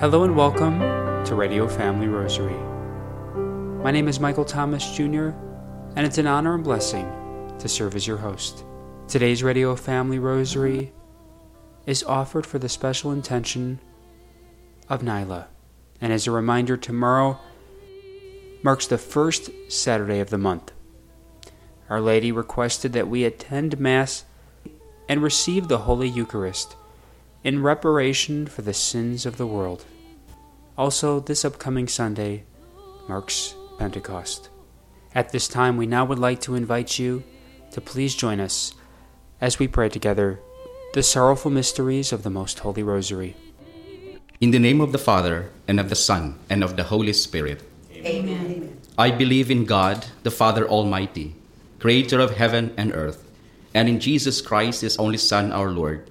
Hello and welcome to Radio Family Rosary. My name is Michael Thomas Jr., and it's an honor and blessing to serve as your host. Today's Radio Family Rosary is offered for the special intention of Nyla, and as a reminder, tomorrow marks the first Saturday of the month. Our Lady requested that we attend Mass and receive the Holy Eucharist in reparation for the sins of the world. Also, this upcoming Sunday marks Pentecost. At this time, we now would like to invite you to please join us as we pray together the sorrowful mysteries of the Most Holy Rosary. In the name of the Father, and of the Son, and of the Holy Spirit. Amen. I believe in God, the Father Almighty, creator of heaven and earth, and in Jesus Christ, his only Son, our Lord,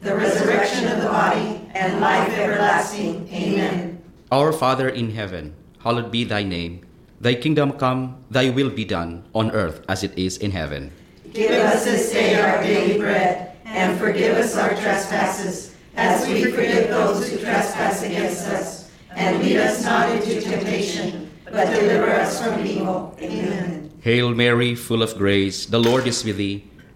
the resurrection of the body, and life everlasting. Amen. Our Father in heaven, hallowed be thy name. Thy kingdom come, thy will be done, on earth as it is in heaven. Give us this day our daily bread, and forgive us our trespasses, as we forgive those who trespass against us. And lead us not into temptation, but deliver us from evil. Amen. Hail Mary, full of grace, the Lord is with thee.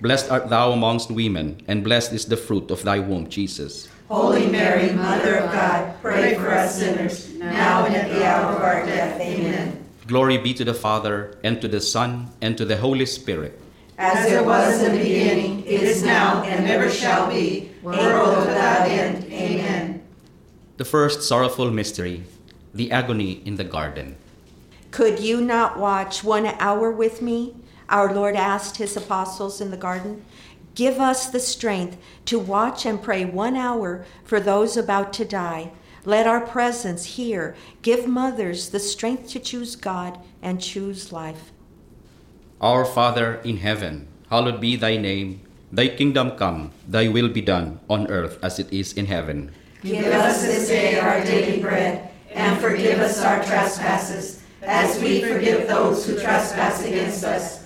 Blessed art thou amongst women, and blessed is the fruit of thy womb, Jesus. Holy Mary, Mother of God, pray for us sinners, now and at the hour of our death. Amen. Glory be to the Father, and to the Son, and to the Holy Spirit. As it was in the beginning, it is now, and ever shall be, world without end. Amen. The first sorrowful mystery, the agony in the garden. Could you not watch one hour with me? Our Lord asked his apostles in the garden. Give us the strength to watch and pray one hour for those about to die. Let our presence here give mothers the strength to choose God and choose life. Our Father in heaven, hallowed be thy name. Thy kingdom come, thy will be done, on earth as it is in heaven. Give us this day our daily bread, and forgive us our trespasses, as we forgive those who trespass against us.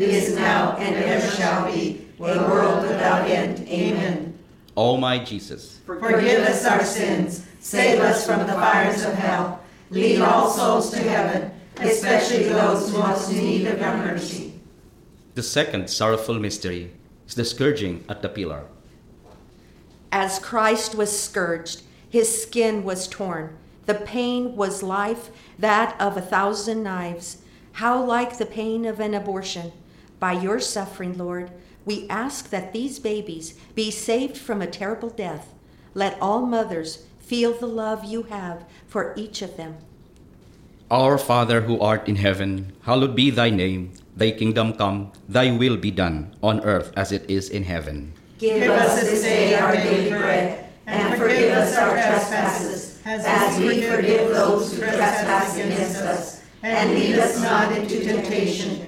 is now, and ever shall be, a world without end. Amen. O my Jesus, Forgive us our sins, save us from the fires of hell, lead all souls to heaven, especially those most in need of your mercy. the second sorrowful mystery is the scourging at the pillar. As Christ was scourged, his skin was torn. The pain was life, that of a thousand knives. How like the pain of an abortion. By your suffering, Lord, we ask that these babies be saved from a terrible death. Let all mothers feel the love you have for each of them. Our Father who art in heaven, hallowed be thy name. Thy kingdom come, thy will be done, on earth as it is in heaven. Give us this day our daily bread, and forgive us our trespasses, as we forgive those who trespass against us. And lead us not into temptation,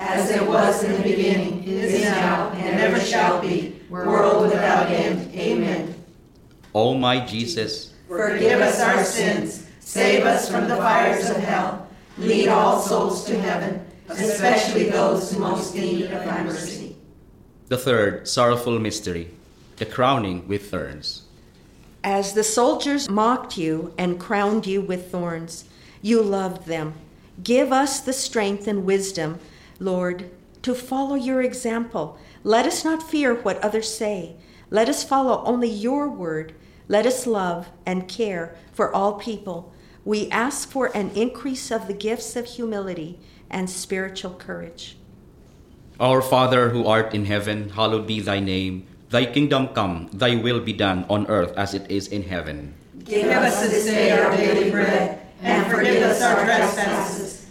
As it was in the beginning, is now, and ever shall be, world without end. Amen. O my Jesus, Forgive us our sins, save us from the fires of hell, lead all souls to heaven, especially those most in need of thy mercy. the third sorrowful mystery, the crowning with thorns. As the soldiers mocked you and crowned you with thorns, you loved them. Give us the strength and wisdom, Lord, to follow your example. Let us not fear what others say. Let us follow only your word. Let us love and care for all people. We ask for an increase of the gifts of humility and spiritual courage. Our Father who art in heaven, hallowed be thy name. Thy kingdom come, thy will be done on earth as it is in heaven. Give us this day our daily bread, and forgive us our trespasses,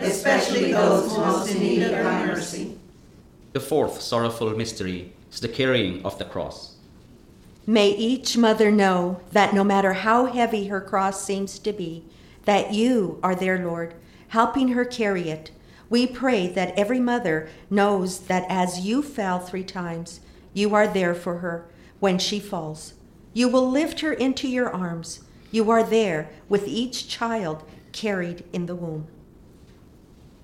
especially those most in need of thy mercy. the fourth sorrowful mystery is the carrying of the cross. May each mother know that no matter how heavy her cross seems to be, that you are there, Lord, helping her carry it. We pray that every mother knows that as you fell three times, you are there for her when she falls. You will lift her into your arms. You are there with each child carried in the womb.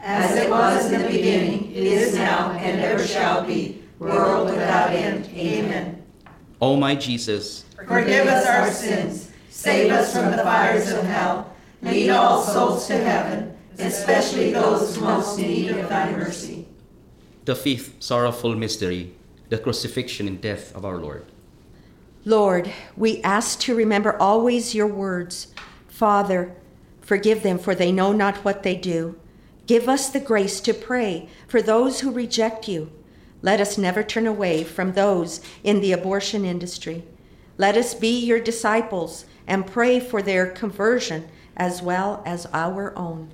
As it was in the beginning, is now, and ever shall be, world without end. Amen. O my Jesus, Forgive us our sins, save us from the fires of hell, lead all souls to heaven, especially those most in need of thy mercy. the fifth sorrowful mystery, the crucifixion and death of our Lord. Lord, we ask to remember always your words. Father, forgive them, for they know not what they do. Give us the grace to pray for those who reject you. Let us never turn away from those in the abortion industry. Let us be your disciples and pray for their conversion as well as our own.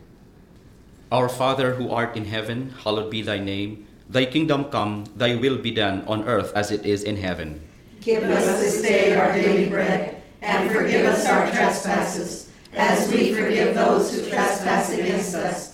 Our Father who art in heaven, hallowed be thy name. Thy kingdom come, thy will be done on earth as it is in heaven. Give us this day our daily bread, and forgive us our trespasses, as we forgive those who trespass against us.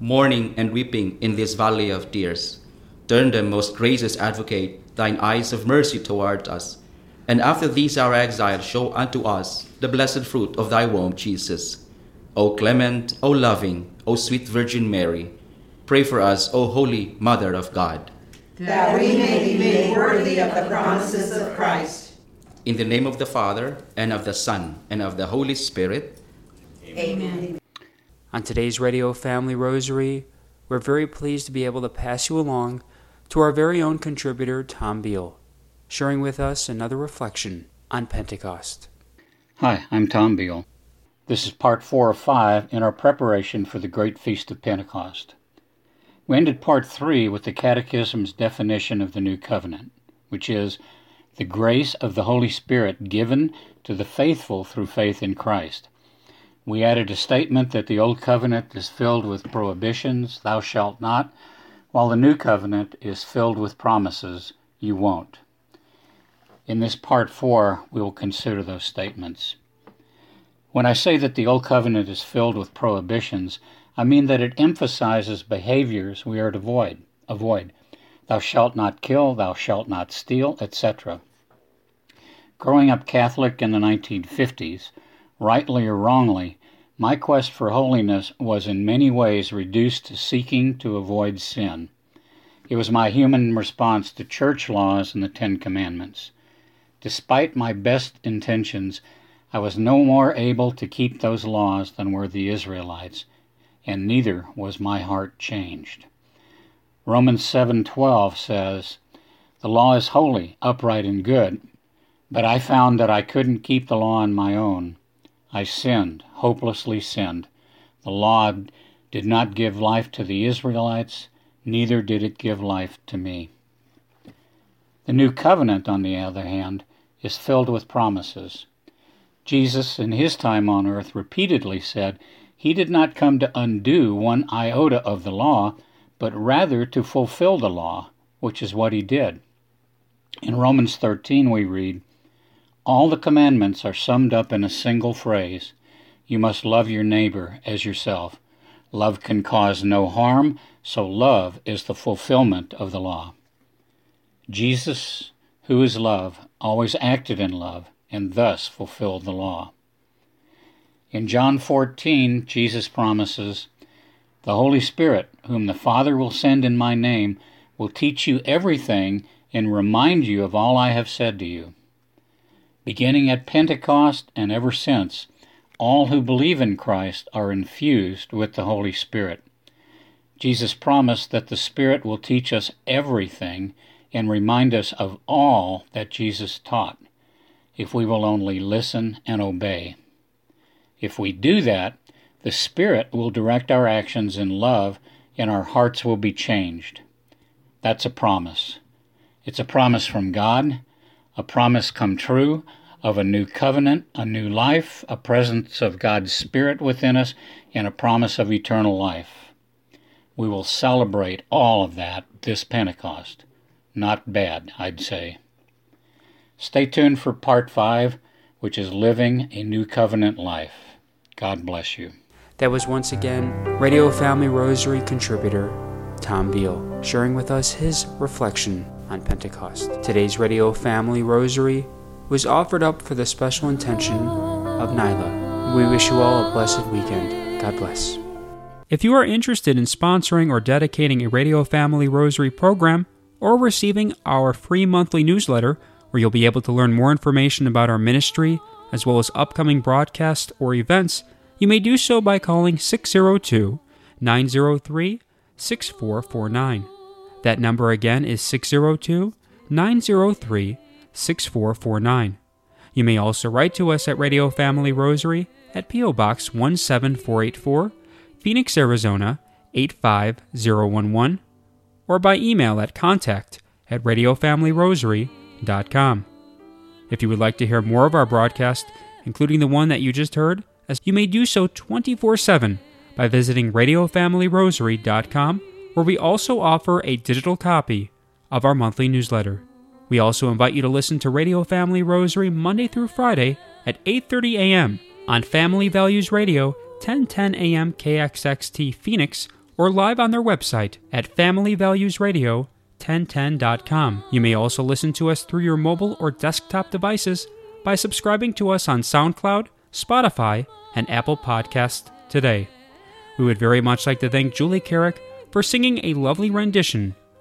mourning and weeping in this valley of tears. Turn them, most gracious Advocate, thine eyes of mercy toward us. And after these our exile, show unto us the blessed fruit of thy womb, Jesus. O clement, O loving, O sweet Virgin Mary, pray for us, O holy Mother of God. That we may be made worthy of the promises of Christ. In the name of the Father, and of the Son, and of the Holy Spirit. Amen. On today's Radio Family Rosary, we're very pleased to be able to pass you along to our very own contributor, Tom Beal, sharing with us another reflection on Pentecost. Hi, I'm Tom Beal. This is part four of five in our preparation for the great feast of Pentecost. We ended part three with the Catechism's definition of the New Covenant, which is the grace of the Holy Spirit given to the faithful through faith in Christ. We added a statement that the Old Covenant is filled with prohibitions, thou shalt not, while the New Covenant is filled with promises, you won't. In this part four, we will consider those statements. When I say that the Old Covenant is filled with prohibitions, I mean that it emphasizes behaviors we are to avoid. Avoid. Thou shalt not kill, thou shalt not steal, etc. Growing up Catholic in the 1950s, rightly or wrongly, my quest for holiness was in many ways reduced to seeking to avoid sin. It was my human response to church laws and the Ten Commandments. Despite my best intentions, I was no more able to keep those laws than were the Israelites, and neither was my heart changed. Romans 7:12 says, "The law is holy, upright and good, but I found that I couldn't keep the law on my own. I sinned, hopelessly sinned. The law did not give life to the Israelites, neither did it give life to me." The new covenant, on the other hand, is filled with promises. Jesus, in his time on earth, repeatedly said he did not come to undo one iota of the law, but rather to fulfill the law, which is what he did. In Romans 13, we read, All the commandments are summed up in a single phrase You must love your neighbor as yourself. Love can cause no harm, so love is the fulfillment of the law. Jesus, who is love, always acted in love and thus fulfilled the law. In John 14, Jesus promises, The Holy Spirit, whom the Father will send in my name, will teach you everything and remind you of all I have said to you. Beginning at Pentecost and ever since, all who believe in Christ are infused with the Holy Spirit. Jesus promised that the Spirit will teach us everything and remind us of all that Jesus taught, if we will only listen and obey. If we do that, the Spirit will direct our actions in love and our hearts will be changed. That's a promise. It's a promise from God, a promise come true of a new covenant, a new life, a presence of God's Spirit within us, and a promise of eternal life. We will celebrate all of that this Pentecost. Not bad, I'd say. Stay tuned for part five, which is Living a New Covenant Life. God bless you. That was once again Radio Family Rosary contributor Tom Beal sharing with us his reflection on Pentecost. Today's Radio Family Rosary was offered up for the special intention of Nyla. We wish you all a blessed weekend. God bless. If you are interested in sponsoring or dedicating a Radio Family Rosary program, or receiving our free monthly newsletter where you'll be able to learn more information about our ministry as well as upcoming broadcasts or events, you may do so by calling 602 903 6449. That number again is 602 903 6449. You may also write to us at Radio Family Rosary at P.O. Box 17484, Phoenix, Arizona 85011 or by email at contact at radiofamilyrosary.com. If you would like to hear more of our broadcast, including the one that you just heard, as you may do so 24 7 by visiting radiofamilyrosary.com, where we also offer a digital copy of our monthly newsletter. We also invite you to listen to Radio Family Rosary Monday through Friday at 8:30 a.m. on Family Values Radio, 1010 a.m. KXXT Phoenix or live on their website at familyvaluesradio1010.com. You may also listen to us through your mobile or desktop devices by subscribing to us on SoundCloud, Spotify, and Apple Podcasts today. We would very much like to thank Julie Carrick for singing a lovely rendition